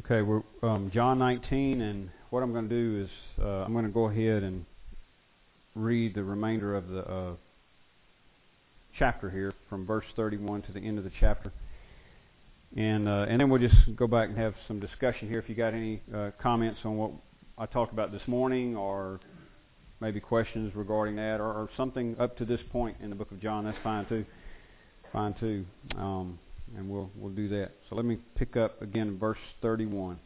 Okay, we're um, John 19, and what I'm going to do is uh, I'm going to go ahead and read the remainder of the uh, chapter here, from verse 31 to the end of the chapter, and uh, and then we'll just go back and have some discussion here. If you got any uh, comments on what I talked about this morning, or maybe questions regarding that, or, or something up to this point in the book of John, that's fine too. Fine too. Um, and we'll we'll do that. So let me pick up again verse 31.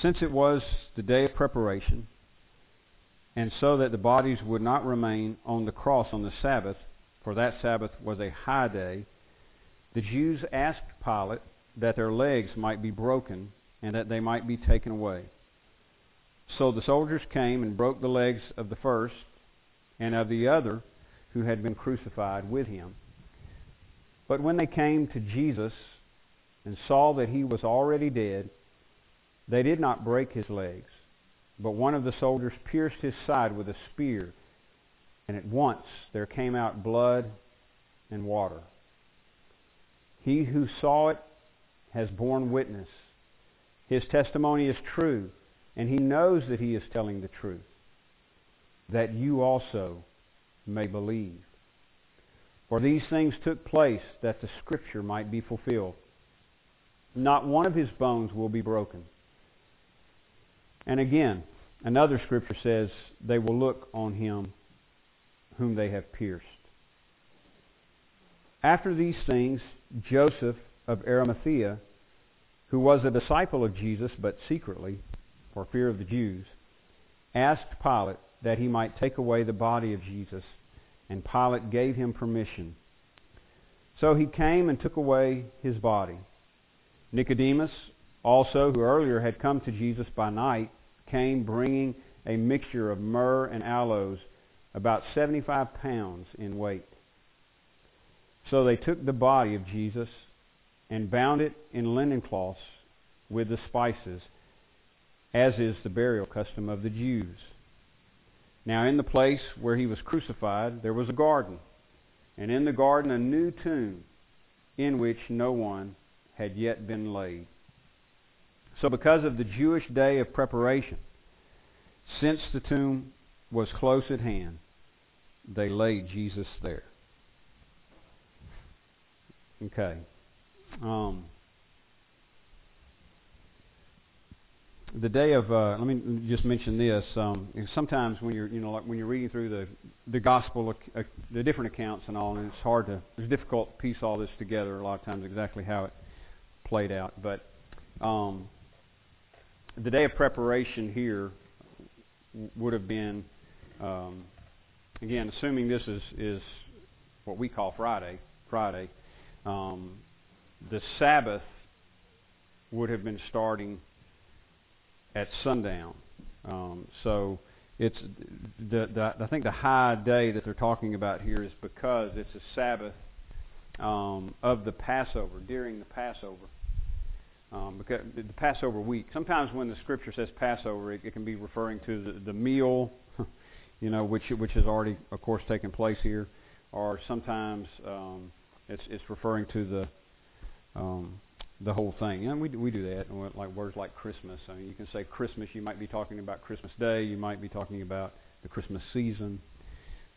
Since it was the day of preparation, and so that the bodies would not remain on the cross on the Sabbath, for that Sabbath was a high day, the Jews asked Pilate that their legs might be broken and that they might be taken away. So the soldiers came and broke the legs of the first and of the other who had been crucified with him. But when they came to Jesus and saw that he was already dead, they did not break his legs. But one of the soldiers pierced his side with a spear, and at once there came out blood and water. He who saw it has borne witness. His testimony is true, and he knows that he is telling the truth, that you also may believe. For these things took place that the scripture might be fulfilled. Not one of his bones will be broken. And again, another scripture says, they will look on him whom they have pierced. After these things, Joseph of Arimathea, who was a disciple of Jesus, but secretly, for fear of the Jews, asked Pilate that he might take away the body of Jesus and Pilate gave him permission. So he came and took away his body. Nicodemus, also, who earlier had come to Jesus by night, came bringing a mixture of myrrh and aloes, about 75 pounds in weight. So they took the body of Jesus and bound it in linen cloths with the spices, as is the burial custom of the Jews. Now, in the place where he was crucified, there was a garden, and in the garden a new tomb in which no one had yet been laid. So, because of the Jewish day of preparation, since the tomb was close at hand, they laid Jesus there. Okay. Um, the day of uh, let me just mention this. Um, sometimes when you're you know like when you're reading through the the gospel, uh, the different accounts and all, and it's hard to it's difficult to piece all this together a lot of times exactly how it played out. But um, the day of preparation here would have been um, again assuming this is is what we call Friday. Friday, um, the Sabbath would have been starting at sundown. Um, so it's the, the I think the high day that they're talking about here is because it's a Sabbath um, of the Passover during the Passover. Um, because the Passover week. Sometimes when the Scripture says Passover, it, it can be referring to the, the meal, you know, which which has already, of course, taken place here, or sometimes um, it's it's referring to the um, the whole thing. And we we do that. Like words like Christmas. I mean, you can say Christmas. You might be talking about Christmas Day. You might be talking about the Christmas season.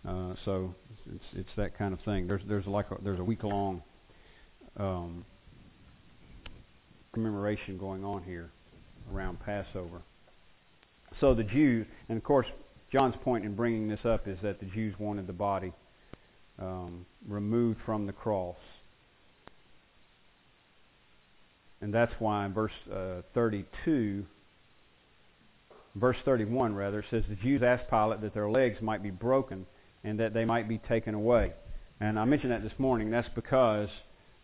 Uh, so it's it's that kind of thing. There's there's like a, there's a week long um, commemoration going on here around Passover. So the Jews, and of course, John's point in bringing this up is that the Jews wanted the body um, removed from the cross and that's why in verse uh, 32, verse 31 rather, says the Jews asked Pilate that their legs might be broken and that they might be taken away. And I mentioned that this morning. That's because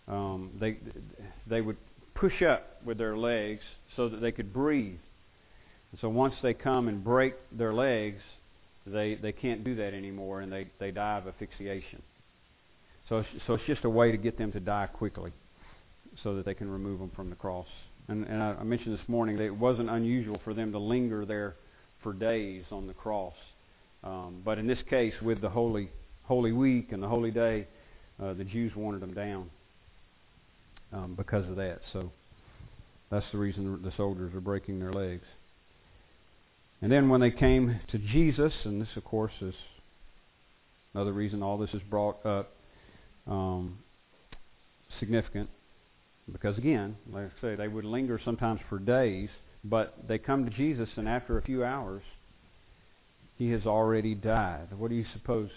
um, they they would push up with their legs so that they could breathe. And so once they come and break their legs, they they can't do that anymore, and they they die of asphyxiation. So it's, so it's just a way to get them to die quickly so that they can remove them from the cross. And, and I, mentioned this morning that it wasn't unusual for them to linger there for days on the cross. Um, but in this case, with the Holy Holy Week and the Holy Day, uh, the Jews wanted them down um, because of that. So, That's the reason the soldiers are breaking their legs. And then when they came to Jesus, and this, of course, is another reason all this is brought up, um, significant, because again, like I say, they would linger sometimes for days, but they come to Jesus, and after a few hours, he has already died. What do you suppose?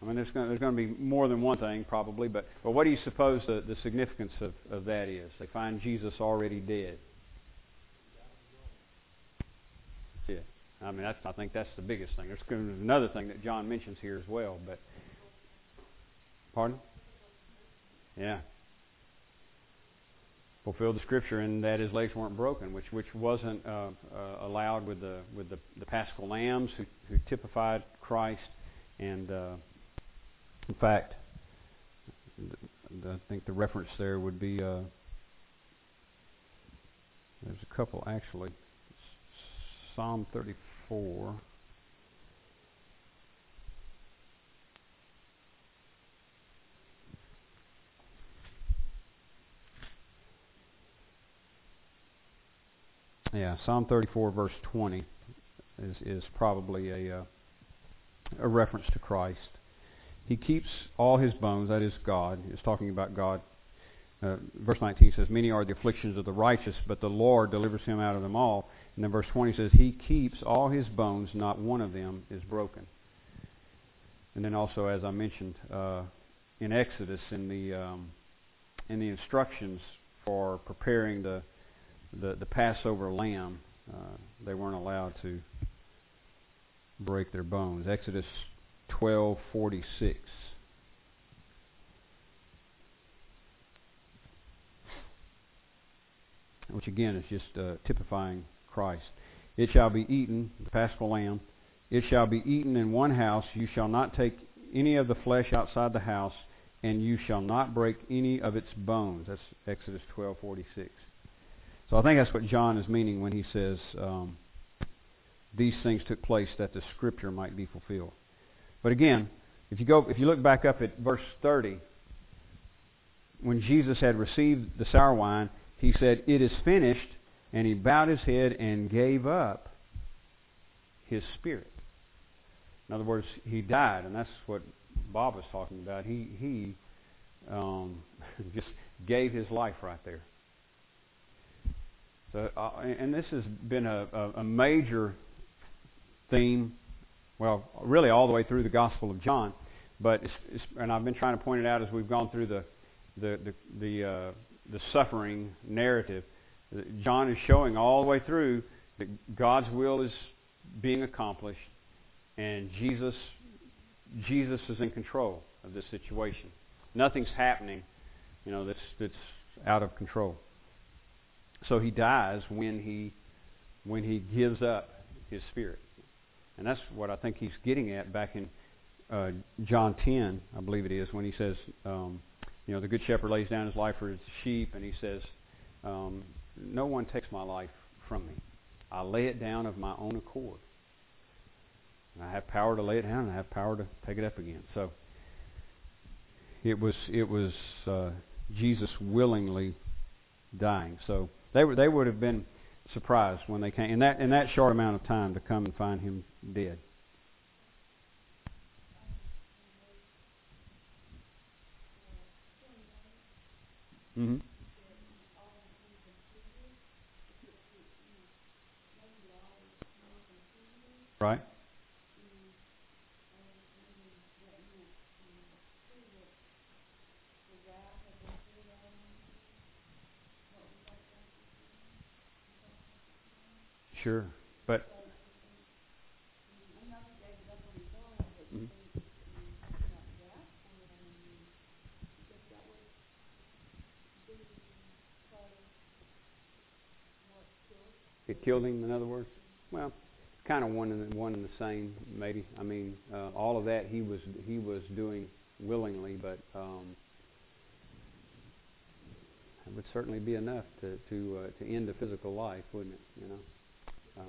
I mean, there's going, to, there's to be more than one thing, probably, but, but what do you suppose the, the significance of, of that is? They find Jesus already dead. Yeah. I mean, that's, I think that's the biggest thing. There's another thing that John mentions here as well, but pardon? Yeah. Fulfilled the scripture in that his legs weren't broken, which which wasn't uh, uh, allowed with the with the, the paschal lambs who, who typified Christ, and uh, in fact, I think the reference there would be uh, there's a couple actually. Psalm 34. Yeah, Psalm 34, verse 20, is is probably a uh, a reference to Christ. He keeps all his bones. That is God. It's talking about God. Uh, verse 19 says, "Many are the afflictions of the righteous, but the Lord delivers him out of them all." And then verse 20 says, He keeps all his bones, not one of them is broken. And then also, as I mentioned, uh, in Exodus, in the um, in the instructions for preparing the the, the Passover lamb, uh, they weren't allowed to break their bones. Exodus 12:46. Which again is just uh, typifying Christ. It shall be eaten, the paschal lamb, it shall be eaten in one house. You shall not take any of the flesh outside the house, and you shall not break any of its bones. That's Exodus 12:46. So I think that's what John is meaning when he says um, these things took place that the Scripture might be fulfilled. But again, if you go, if you look back up at verse 30, when Jesus had received the sour wine, he said, "It is finished." and he bowed his head and gave up his spirit. In other words, he died, and that's what Bob was talking about. He he um, just gave his life right there. So, uh, and this has been a, a, a major theme, well, really all the way through the Gospel of John. But it's, it's, and I've been trying to point it out as we've gone through the the the the, uh, the suffering narrative John is showing all the way through that God's will is being accomplished, and Jesus Jesus is in control of this situation. Nothing's happening, you know, that's that's out of control. So he dies when he when he gives up his spirit, and that's what I think he's getting at back in uh, John 10, I believe it is, when he says, um, you know, the good shepherd lays down his life for his sheep, and he says, um, no one takes my life from me. I lay it down of my own accord. And I have power to lay it down, and I have power to take it up again. So it was it was uh, Jesus willingly dying. So they were they would have been surprised when they came in that in that short amount of time to come and find him dead. Mm-hmm. Right? Sure. But it killed him, in other words? Well, kind of one and one and the same, maybe. I mean, uh, all of that he was he was doing willingly, but um, it would certainly be enough to to uh, to end a physical life, wouldn't it? You know. Uh,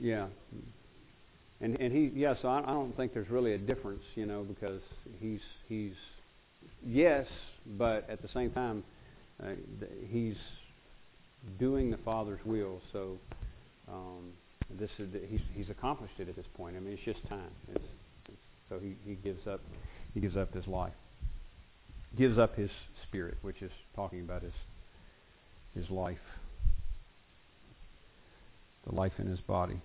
yeah. And and he yeah, so I, I don't think there's really a difference, you know, because he's he's yes, but at the same time, uh, he's doing the Father's will. So um, this is he's he's accomplished it at this point. I mean, it's just time. It's, it's, so he, he gives up he gives up his life, gives up his spirit, which is talking about his his life, the life in his body.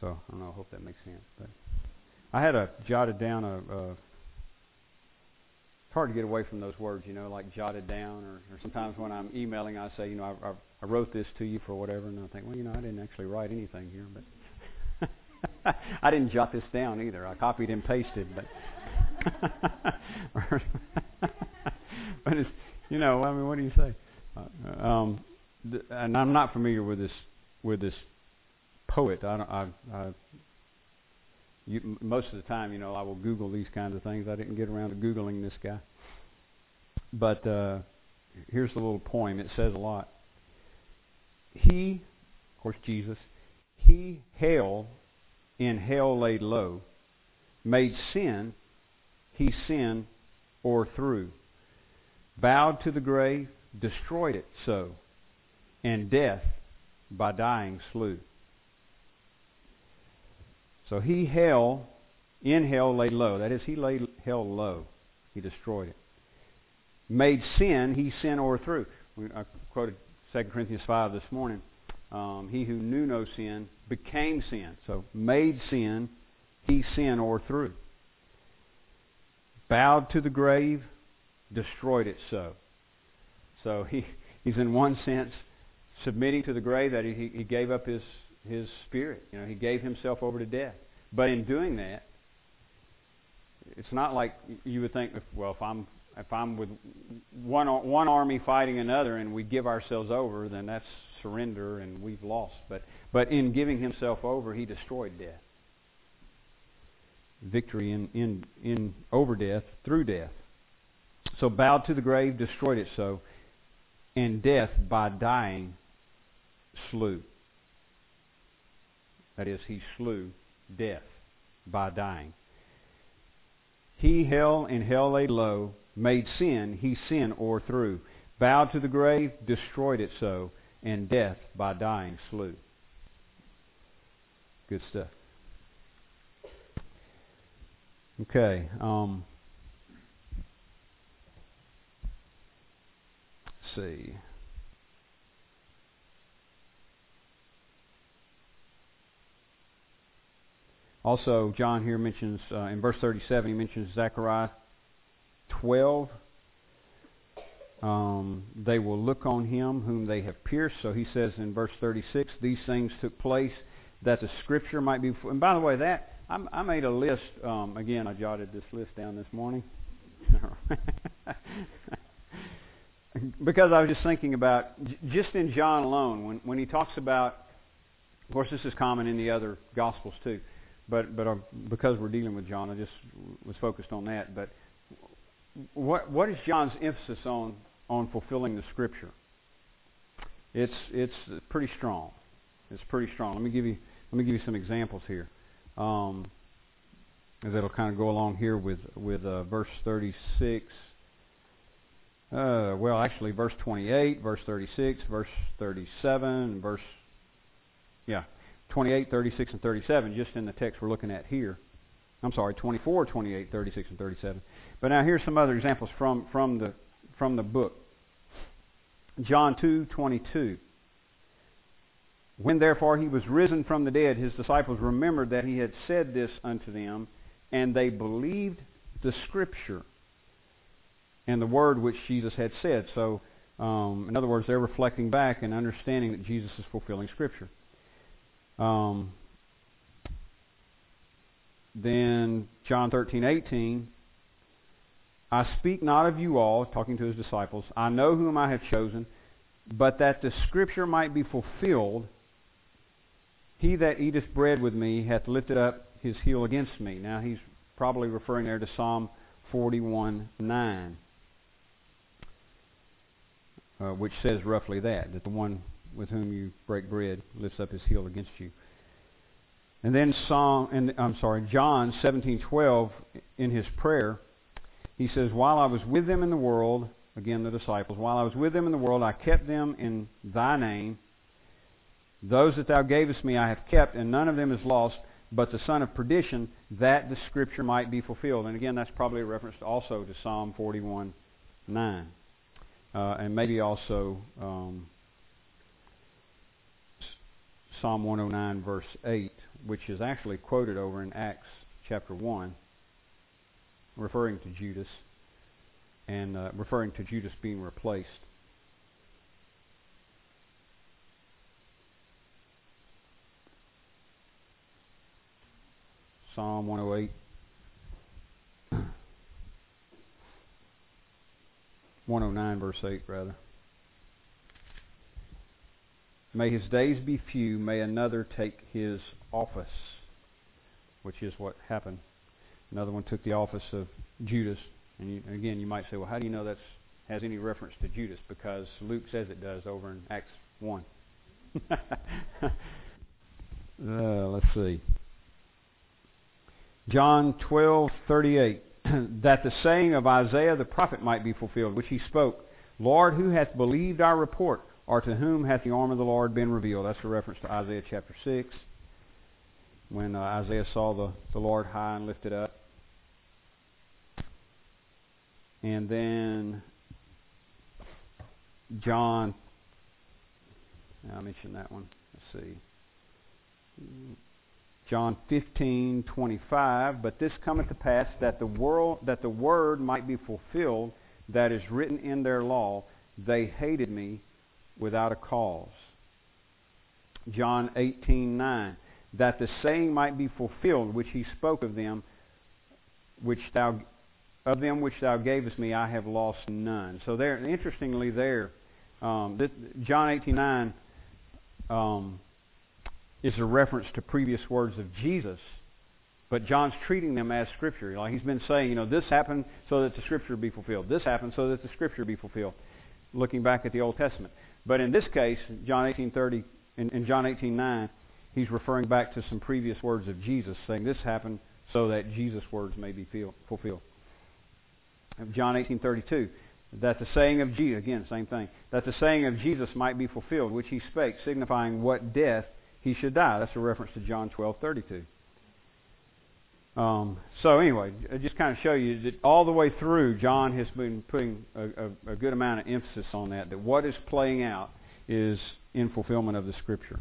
So I don't know. I hope that makes sense. But I had a jotted down a, a it's hard to get away from those words, you know, like jotted down, or, or sometimes when I'm emailing, I say, you know, I, I, I wrote this to you for whatever, and I think, well, you know, I didn't actually write anything here, but I didn't jot this down either. I copied and pasted, but but it's, you know, I mean, what do you say? Uh, um, th- and I'm not familiar with this with this poet. I don't. I, I you, most of the time, you know, I will Google these kinds of things. I didn't get around to Googling this guy. But uh, here's the little poem. It says a lot. He, of course, Jesus, he hell in hell laid low, made sin, he sin o'erthrew, bowed to the grave, destroyed it so, and death by dying slew. So he hell, in hell laid low. That is, he laid hell low. He destroyed it. Made sin, he sin o'erthrew. I quoted 2 Corinthians 5 this morning. Um, he who knew no sin became sin. So made sin, he sin o'erthrew. Bowed to the grave, destroyed it so. So he, he's in one sense submitting to the grave that he, he gave up his his spirit. You know, he gave himself over to death. But in doing that, it's not like you would think, well, if I'm if I'm with one one army fighting another and we give ourselves over, then that's surrender and we've lost. But but in giving himself over, he destroyed death. Victory in in in over death through death. So bowed to the grave, destroyed it so, and death by dying slew. That is, he slew death by dying. He, hell, and hell laid low, made sin, he sin o'erthrew, bowed to the grave, destroyed it so, and death by dying slew. Good stuff. Okay. Um, see. Also, John here mentions, uh, in verse 37, he mentions Zechariah 12. Um, they will look on him whom they have pierced. So he says in verse 36, these things took place that the scripture might be. And by the way, that I, I made a list. Um, again, I jotted this list down this morning because I was just thinking about just in John alone when when he talks about. Of course, this is common in the other gospels too but but uh, because we're dealing with John, I just was focused on that. But what what is John's emphasis on on fulfilling the Scripture? It's it's pretty strong. It's pretty strong. Let me give you let me give you some examples here, um, as it'll kind of go along here with with uh, verse 36. Uh, well, actually, verse 28, verse 36, verse 37, verse yeah, 28, 36, and 37, just in the text we're looking at here. I'm sorry, 24, 28, 36, and 37. But now here's some other examples from, from, the, from the book. John 2, 22. When therefore he was risen from the dead, his disciples remembered that he had said this unto them, and they believed the scripture and the word which Jesus had said. So, um, in other words, they're reflecting back and understanding that Jesus is fulfilling scripture. Um, then John 13, 18. I speak not of you all, talking to his disciples. I know whom I have chosen, but that the scripture might be fulfilled. He that eateth bread with me hath lifted up his heel against me. Now he's probably referring there to Psalm 41, 9, uh, which says roughly that, that the one with whom you break bread lifts up his heel against you. And then Psalm, and I'm sorry, John 17:12 in his prayer, He says, While I was with them in the world, again the disciples, while I was with them in the world, I kept them in thy name. Those that thou gavest me I have kept, and none of them is lost, but the son of perdition, that the scripture might be fulfilled. And again, that's probably a reference also to Psalm 41 9. Uh, and maybe also um, Psalm 109, verse 8, which is actually quoted over in Acts chapter 1, referring to Judas and uh, referring to Judas being replaced. Psalm 108. 109 verse 8 rather. May his days be few, may another take his office, which is what happened. Another one took the office of Judas. And you, again, you might say, well, how do you know that has any reference to Judas? Because Luke says it does over in Acts 1. uh, let's see. John 12:38 that the saying of Isaiah the prophet might be fulfilled which he spoke Lord who hath believed our report or to whom hath the arm of the Lord been revealed? That's a reference to Isaiah chapter 6 when uh, Isaiah saw the, the Lord high and lifted up. And then John I mentioned that one. Let's see. John 15:25 but this cometh to pass that the world that the word might be fulfilled that is written in their law. They hated me without a cause John 18:9 that the saying might be fulfilled which he spoke of them which thou of them which thou gavest me I have lost none so there interestingly there um, this, John 18:9 um, is a reference to previous words of Jesus, but John's treating them as Scripture. Like he's been saying, you know, this happened so that the Scripture be fulfilled. This happened so that the Scripture be fulfilled. Looking back at the Old Testament, but in this case, John 18:30, in, in John 18:9, he's referring back to some previous words of Jesus, saying this happened so that Jesus' words may be feel, fulfilled. John 18:32, that the saying of Jesus, again, same thing, that the saying of Jesus might be fulfilled, which he spake, signifying what death he should die. That's a reference to John 12:32. Um, so anyway, I just kind of show you that all the way through, John has been putting a, a, a good amount of emphasis on that. That what is playing out is in fulfillment of the Scripture.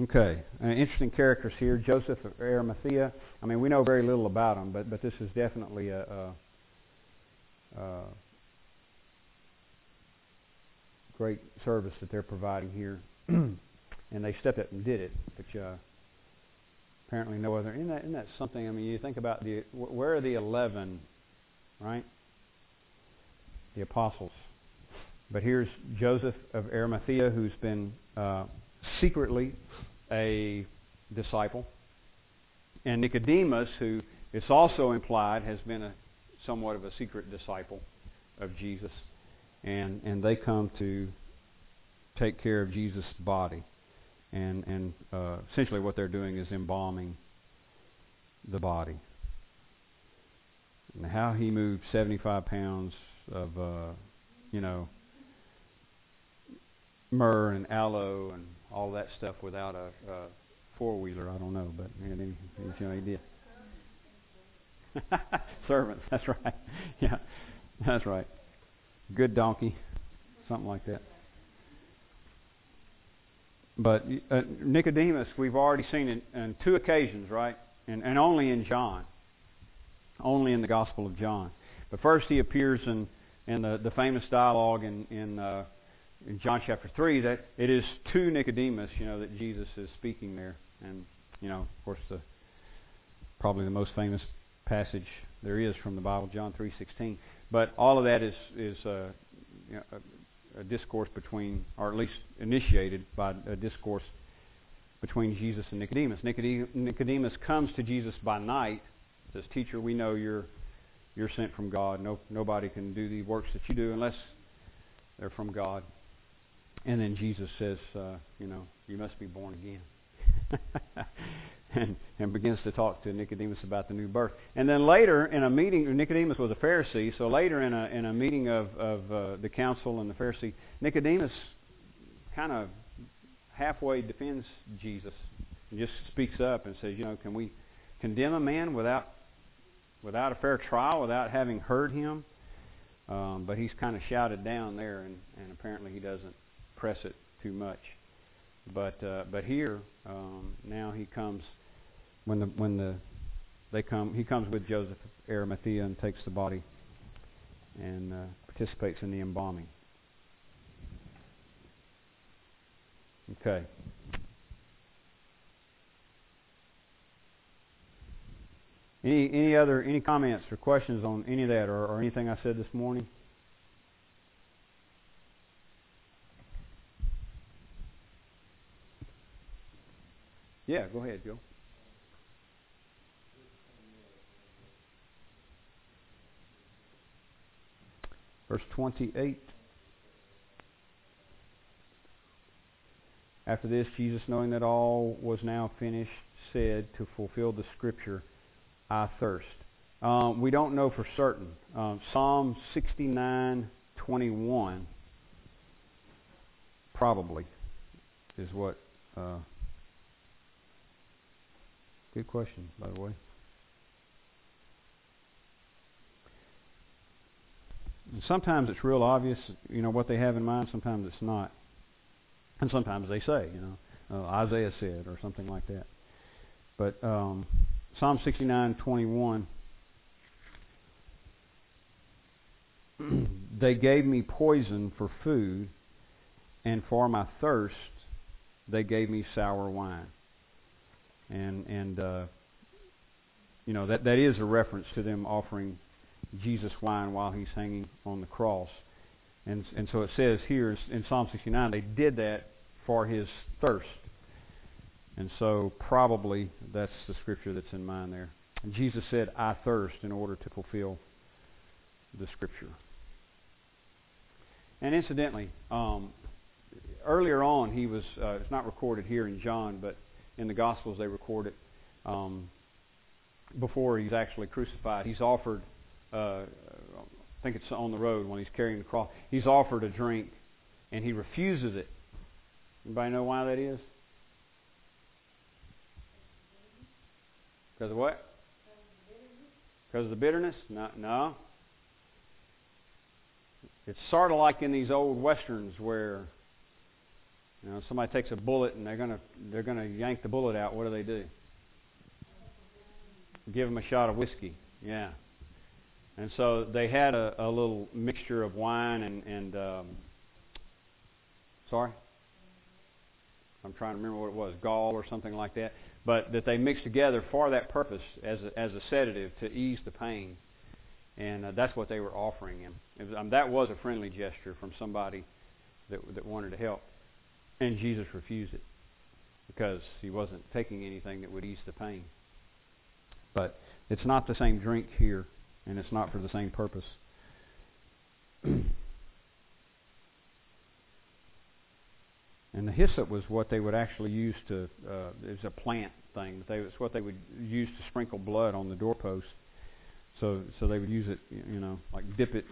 Okay, uh, interesting characters here. Joseph of Arimathea. I mean, we know very little about him, but but this is definitely a, a, a great service that they're providing here, and they stepped up and did it. But uh, apparently, no other. Isn't that, isn't that something? I mean, you think about the where are the eleven, right? The apostles. But here's Joseph of Arimathea, who's been uh, secretly a disciple, and Nicodemus, who it's also implied has been a somewhat of a secret disciple of Jesus and and they come to take care of Jesus' body, and and uh, essentially what they're doing is embalming the body. And how he moved 75 pounds of uh, you know myrrh and aloe and all that stuff without a, a four wheeler, I don't know, but any, any idea. Servants, that's right. Yeah, that's right good donkey, something like that. But uh, Nicodemus, we've already seen it on two occasions, right? And, and only in John, only in the Gospel of John. But first, he appears in in the, the famous dialogue in in, uh, in John chapter three that it is to Nicodemus, you know, that Jesus is speaking there, and you know, of course, the probably the most famous passage there is from the Bible, John three sixteen. But all of that is is uh, you know, a discourse between, or at least initiated by a discourse between Jesus and Nicodemus. Nicodemus comes to Jesus by night. Says, "Teacher, we know you're you're sent from God. No nobody can do the works that you do unless they're from God." And then Jesus says, uh, "You know, you must be born again." and and begins to talk to Nicodemus about the new birth. And then later in a meeting, Nicodemus was a Pharisee. So later in a in a meeting of of uh, the council and the Pharisee, Nicodemus kind of halfway defends Jesus and just speaks up and says, you know, can we condemn a man without without a fair trial, without having heard him? Um, but he's kind of shouted down there, and, and apparently he doesn't press it too much. But uh, but here um, now he comes when the when the they come he comes with Joseph Arimathea and takes the body and uh, participates in the embalming. Okay. Any any other any comments or questions on any of that or, or anything I said this morning? Yeah, go ahead, Joe. Verse 28. After this, Jesus, knowing that all was now finished, said to fulfill the scripture, I thirst. Um, we don't know for certain. Um, Psalm 69:21 probably is what. Uh, good question, by the way. Sometimes it's real obvious, you know, what they have in mind. Sometimes it's not, and sometimes they say, you know, uh, Isaiah said or something like that. But um, Psalm 69:21. they gave me poison for food, and for my thirst, they gave me sour wine. And and uh, you know that that is a reference to them offering Jesus wine while he's hanging on the cross. And and so it says here in Psalm 69 they did that for his thirst. And so probably that's the scripture that's in mind there. And Jesus said, I thirst in order to fulfill the scripture. And incidentally, um, earlier on he was, uh, it's not recorded here in John, but in the Gospels they record it um, before he's actually crucified. He's offered, uh, I think it's on the road when he's carrying the cross, he's offered a drink and he refuses it. Anybody know why that is? Because of what? Because of the bitterness? No. no. It's sort of like in these old westerns where you know somebody takes a bullet and they're gonna they're gonna yank the bullet out. What do they do? Give them a shot of whiskey. Yeah. And so they had a, a little mixture of wine and and um, sorry, I'm trying to remember what it was, gall or something like that but that they mixed together for that purpose as a, as a sedative to ease the pain. And uh, that's what they were offering him. Was, um, that was a friendly gesture from somebody that, that wanted to help. And Jesus refused it because he wasn't taking anything that would ease the pain. But it's not the same drink here, and it's not for the same purpose. And the hyssop was what they would actually use to, uh, it's a plant thing. but They, it's what they would use to sprinkle blood on the doorpost. So, so they would use it, you know, like dip it,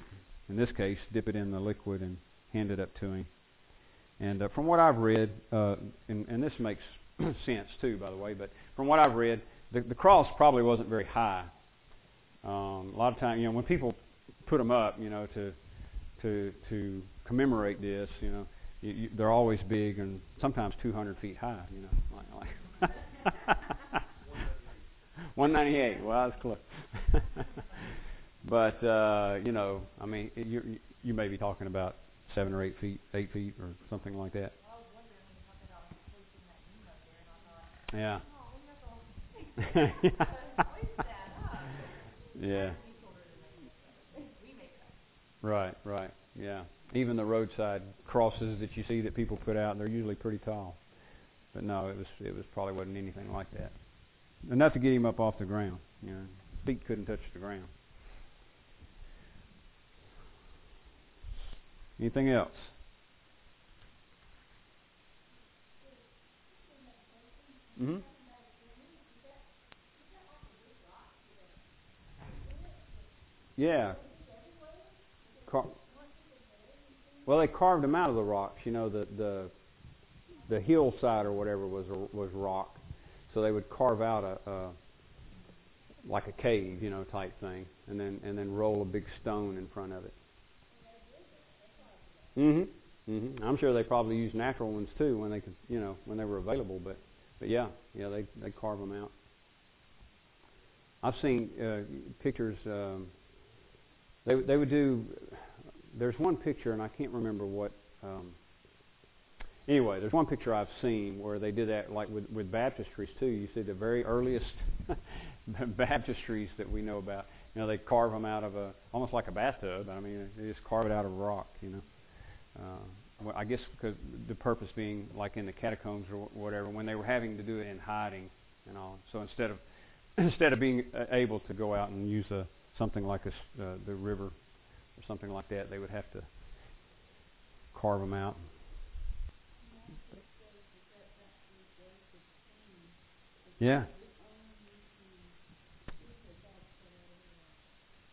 in this case, dip it in the liquid and hand it up to him. And uh, from what I've read, uh, and, and this makes sense too, by the way, but from what I've read, the, the cross probably wasn't very high. Um, a lot of times, you know, when people put them up, you know, to to to commemorate this, you know, you, you, they're always big and sometimes 200 feet high. You know, like, like 198. Well, that's close. but uh, you know, I mean, you you may be talking about seven or eight feet, eight feet, or something like that. Yeah. yeah. Right, right, yeah even the roadside crosses that you see that people put out, they're usually pretty tall. But no, it was it was probably wasn't anything like that. Enough to get him up off the ground. You know, feet couldn't touch the ground. Anything else? hmm Yeah. Car- well, they carved them out of the rocks. You know, the the the hillside or whatever was was rock, so they would carve out a, a like a cave, you know, type thing, and then and then roll a big stone in front of it. Mhm. Mhm. I'm sure they probably used natural ones too when they could, you know, when they were available. But but yeah, yeah, they they carve them out. I've seen uh, pictures. Um, they they would do. There's one picture, and I can't remember what. Um, anyway, there's one picture I've seen where they did that, like with with baptistries too. You see the very earliest baptistries that we know about. You know, they carve them out of a almost like a bathtub. I mean, they just carve it out of rock. You know. Uh, well, I guess because the purpose being like in the catacombs or whatever, when they were having to do it in hiding and all. So instead of instead of being uh, able to go out and use a something like a, uh, the river or something like that, they would have to carve them out. Yeah.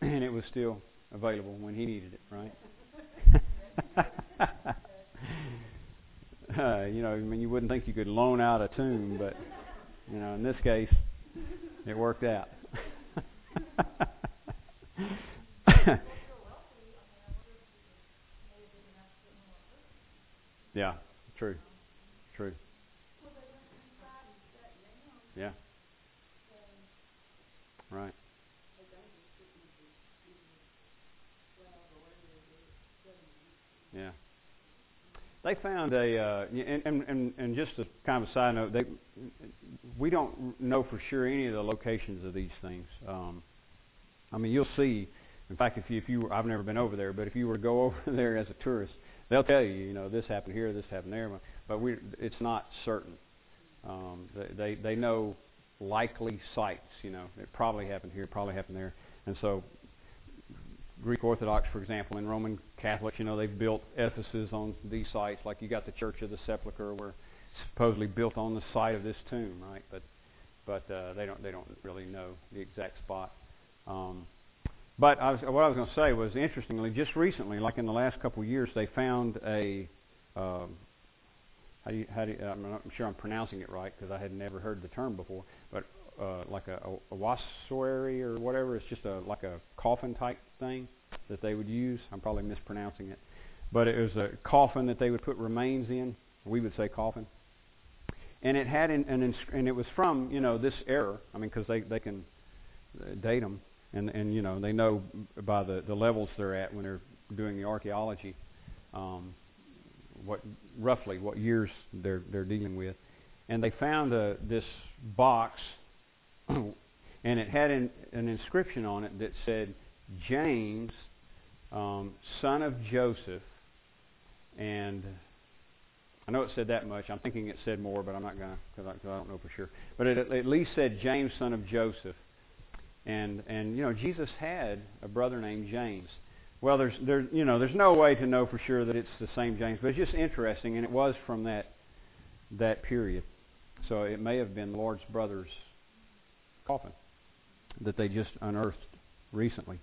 And it was still available when he needed it, right? uh, you know, I mean, you wouldn't think you could loan out a tomb, but you know, in this case, it worked out. yeah, true, true. Yeah. Right. Yeah. They found a, uh, and, and, and just a kind of a side note, they, we don't know for sure any of the locations of these things. Um, I mean, you'll see. In fact, if you, if you were, I've never been over there, but if you were to go over there as a tourist, they'll tell you, you know, this happened here, this happened there, but we, it's not certain. Um, they, they know likely sites. You know, it probably happened here, probably happened there, and so Greek Orthodox, for example, and Roman Catholics, you know, they've built edifices on these sites. Like you got the Church of the Sepulchre, where supposedly built on the site of this tomb, right? But but uh, they don't they don't really know the exact spot. Um, but I was, what I was going to say was, interestingly, just recently, like in the last couple of years, they found a um, how do you, how do you, I'm not sure I'm pronouncing it right because I had never heard the term before, but uh, like a, a, a wassory or whatever. It's just a like a coffin type thing that they would use. I'm probably mispronouncing it, but it was a coffin that they would put remains in. We would say coffin, and it had an, an ins- and it was from you know this era. I mean, because they they can uh, date them, and and you know they know by the the levels they're at when they're doing the archaeology. Um, what roughly what years they're they're dealing with, and they found a, this box, and it had an, an inscription on it that said James, um, son of Joseph, and I know it said that much. I'm thinking it said more, but I'm not gonna because I, I, don't know for sure. But it at least said James, son of Joseph, and and you know Jesus had a brother named James. Well, there's there you know there's no way to know for sure that it's the same James, but it's just interesting, and it was from that that period. So it may have been Lord's brother's coffin that they just unearthed recently.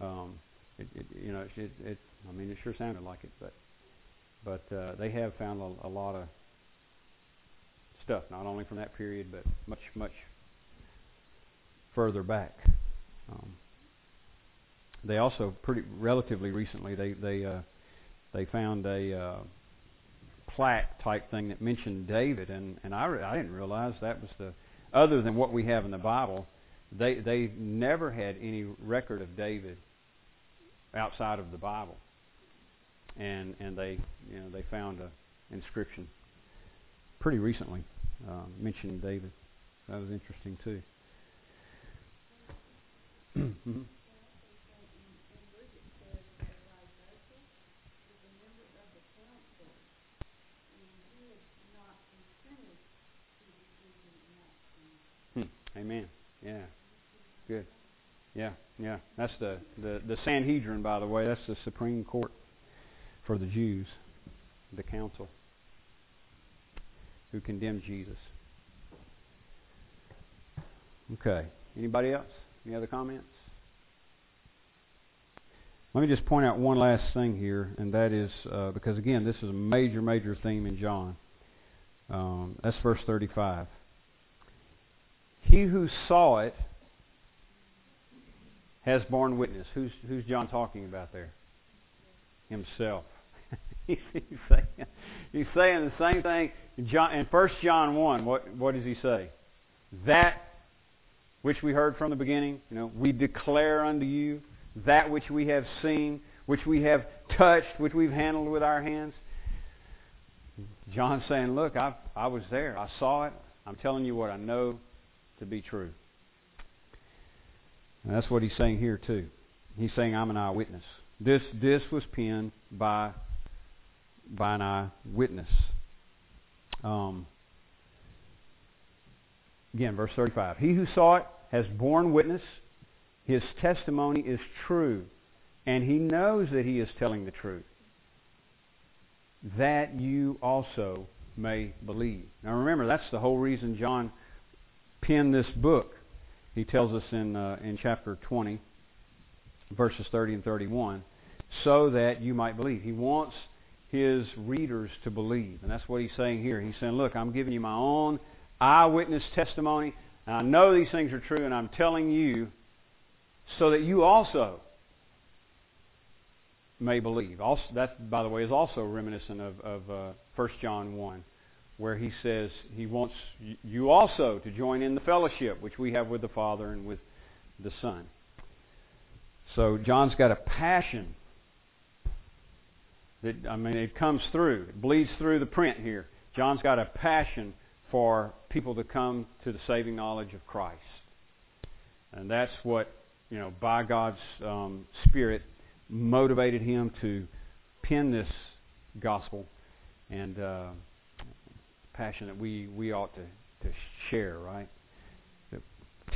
Um, it, it, you know, it, it, I mean, it sure sounded like it, but but uh, they have found a, a lot of stuff, not only from that period, but much much further back. Um, they also pretty relatively recently they they uh, they found a uh, plaque type thing that mentioned David, and and I I didn't realize that was the other than what we have in the Bible. They they never had any record of David outside of the Bible, and and they you know they found a inscription pretty recently um, mentioning David. That was interesting too. mm-hmm. Amen. Yeah. Good. Yeah, yeah. That's the, the, the Sanhedrin, by the way. That's the Supreme Court for the Jews, the council who condemned Jesus. Okay. Anybody else? Any other comments? Let me just point out one last thing here, and that is uh, because again, this is a major, major theme in John. Um, that's verse 35. He who saw it has borne witness. Who's who's John talking about there? Himself. he's, saying, he's saying the same thing in, John, in 1 John 1. What what does he say? That which we heard from the beginning, you know, we declare unto you that which we have seen, which we have touched, which we've handled with our hands. John's saying, look, I, I was there. I saw it. I'm telling you what I know to be true. And that's what he's saying here, too. He's saying, I'm an eyewitness. This, this was penned by, by an eyewitness. Um, again, verse 35. He who saw it has borne witness. His testimony is true, and he knows that he is telling the truth, that you also may believe. Now remember, that's the whole reason John penned this book. He tells us in, uh, in chapter 20, verses 30 and 31, so that you might believe. He wants his readers to believe. And that's what he's saying here. He's saying, look, I'm giving you my own eyewitness testimony. And I know these things are true, and I'm telling you so that you also may believe. Also, that, by the way, is also reminiscent of, of uh, 1 John 1, where he says he wants you also to join in the fellowship which we have with the Father and with the Son. So John's got a passion that I mean it comes through, it bleeds through the print here. John's got a passion for people to come to the saving knowledge of Christ. And that's what you know, by God's um, Spirit, motivated him to pen this gospel and uh, passion that we, we ought to, to share, right?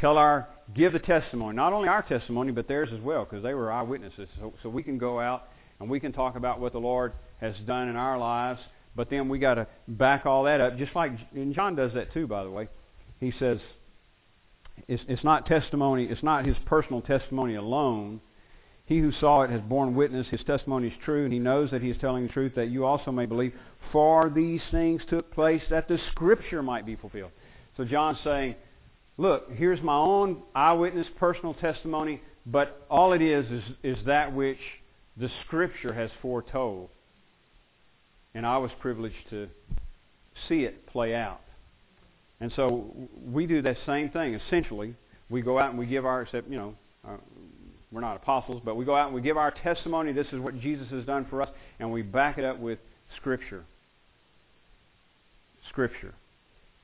Tell our, give the testimony, not only our testimony, but theirs as well, because they were eyewitnesses. So, so we can go out and we can talk about what the Lord has done in our lives, but then we got to back all that up, just like, and John does that too, by the way. He says, it's, it's not testimony, it's not his personal testimony alone. He who saw it has borne witness. His testimony is true, and he knows that he is telling the truth, that you also may believe. For these things took place that the Scripture might be fulfilled. So John's saying, look, here's my own eyewitness personal testimony, but all it is is, is that which the Scripture has foretold. And I was privileged to see it play out. And so we do that same thing. Essentially, we go out and we give our, except, you know, we're not apostles, but we go out and we give our testimony. This is what Jesus has done for us, and we back it up with Scripture. Scripture.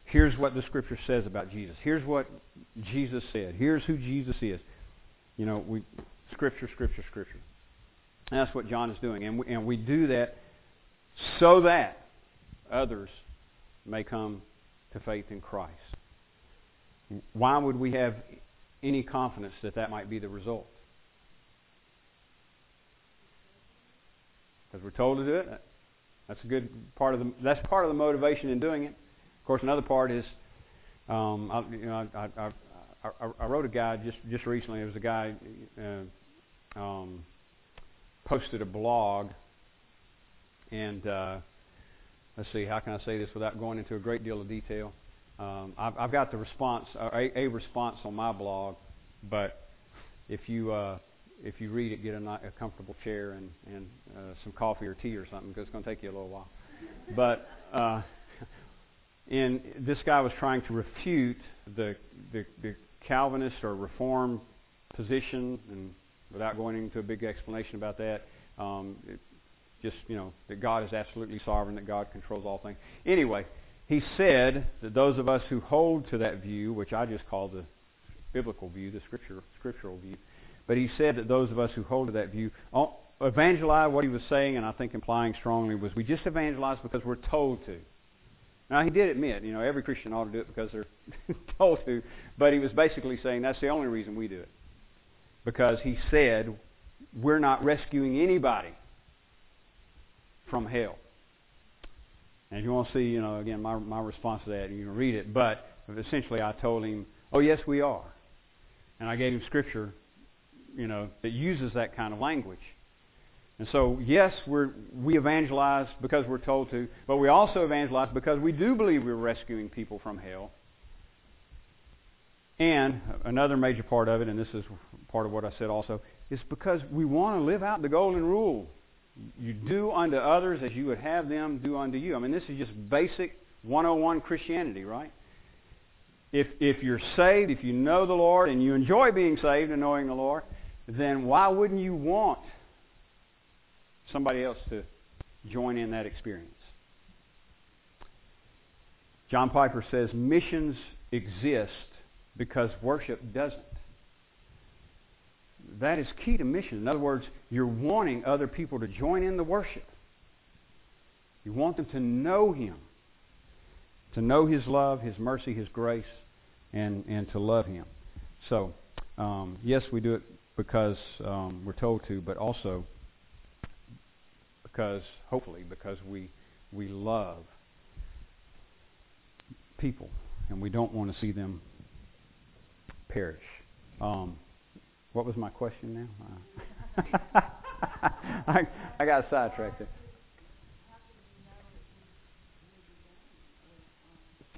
Here's what the Scripture says about Jesus. Here's what Jesus said. Here's who Jesus is. You know, we Scripture, Scripture, Scripture. And that's what John is doing, and we, and we do that so that others may come to faith in Christ. Why would we have any confidence that that might be the result? Because we're told to do it. That's a good part of the. That's part of the motivation in doing it. Of course, another part is, um, I, you know, I, I, I, I wrote a guy just just recently. It was a guy uh, um, posted a blog, and uh, let's see, how can I say this without going into a great deal of detail? Um, I've, I've, got the response, uh, a, a, response on my blog, but if you uh, if you read it, get a, a comfortable chair and and uh, some coffee or tea or something because it's going to take you a little while. But uh, and this guy was trying to refute the, the the Calvinist or Reform position, and without going into a big explanation about that, um, it, just, you know, that God is absolutely sovereign, that God controls all things. Anyway, he said that those of us who hold to that view, which I just call the biblical view, the scripture, scriptural view, but he said that those of us who hold to that view oh, evangelize. What he was saying, and I think implying strongly, was we just evangelize because we're told to. Now he did admit, you know, every Christian ought to do it because they're told to, but he was basically saying that's the only reason we do it. Because he said we're not rescuing anybody from hell. And if you want to see, you know, again, my, my response to that, you can read it. But essentially, I told him Oh, yes, we are. And I gave him scripture, you know, that uses that kind of language. And so, yes, we evangelize because we're told to, but we also evangelize because we do believe we're rescuing people from hell. And another major part of it, and this is part of what I said also, is because we want to live out the golden rule. You do unto others as you would have them do unto you. I mean, this is just basic 101 Christianity, right? If, if you're saved, if you know the Lord, and you enjoy being saved and knowing the Lord, then why wouldn't you want somebody else to join in that experience? John Piper says missions exist because worship doesn't. That is key to mission. In other words, you're wanting other people to join in the worship. You want them to know Him, to know His love, His mercy, His grace, and, and to love Him. So, um, yes, we do it because um, we're told to, but also because, hopefully, because we, we love people and we don't want to see them perish. Um, what was my question now? I, I got sidetracked. There.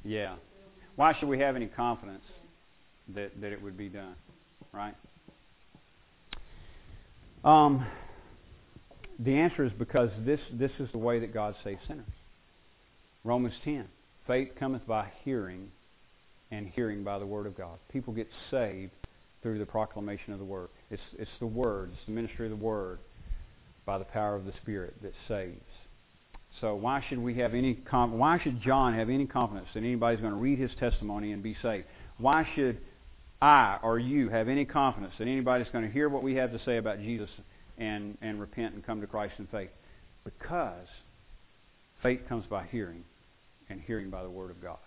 Yeah. Why should we have any confidence that, that it would be done? Right? Um, the answer is because this, this is the way that God saves sinners. Romans 10. Faith cometh by hearing, and hearing by the Word of God. People get saved through the proclamation of the Word. It's, it's the Word, it's the ministry of the Word by the power of the Spirit that saves. So why should we have any why should John have any confidence that anybody's going to read his testimony and be saved? Why should I or you have any confidence that anybody's going to hear what we have to say about Jesus and, and repent and come to Christ in faith? Because faith comes by hearing, and hearing by the Word of God.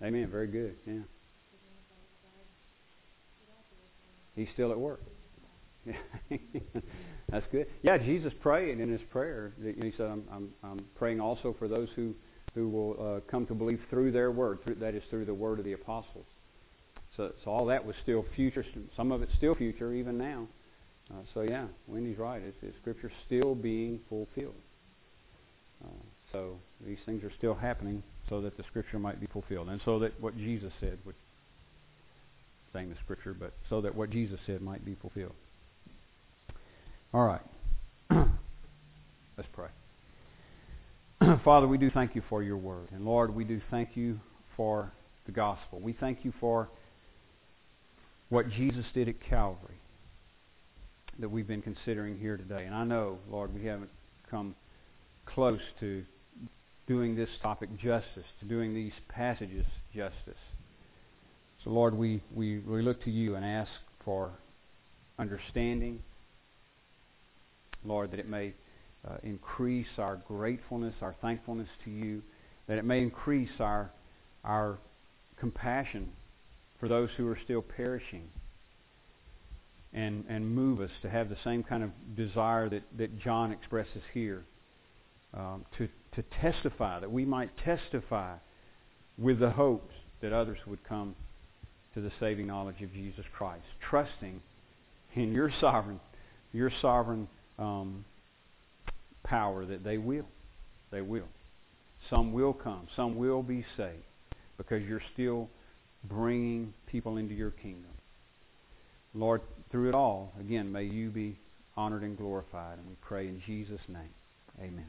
Amen. Very good. Yeah. He's still at work. That's good. Yeah, Jesus prayed in his prayer. He said, "I'm, I'm, I'm praying also for those who who will uh, come to believe through their word. Through, that is through the word of the apostles." So, so all that was still future. Some of it's still future even now. Uh, so yeah, Wendy's right. It's, it's Scripture still being fulfilled. Uh, so these things are still happening so that the Scripture might be fulfilled, and so that what Jesus said, which saying the Scripture, but so that what Jesus said might be fulfilled. All right. Let's pray. Father, we do thank you for your word. And Lord, we do thank you for the gospel. We thank you for what Jesus did at Calvary that we've been considering here today. And I know, Lord, we haven't come close to doing this topic justice, to doing these passages justice. So, Lord, we, we, we look to you and ask for understanding. Lord, that it may uh, increase our gratefulness, our thankfulness to you, that it may increase our, our compassion for those who are still perishing and, and move us to have the same kind of desire that, that John expresses here um, to, to testify, that we might testify with the hopes that others would come to the saving knowledge of Jesus Christ, trusting in your sovereign, your sovereign um, power that they will. They will. Some will come. Some will be saved because you're still bringing people into your kingdom. Lord, through it all, again, may you be honored and glorified. And we pray in Jesus' name. Amen.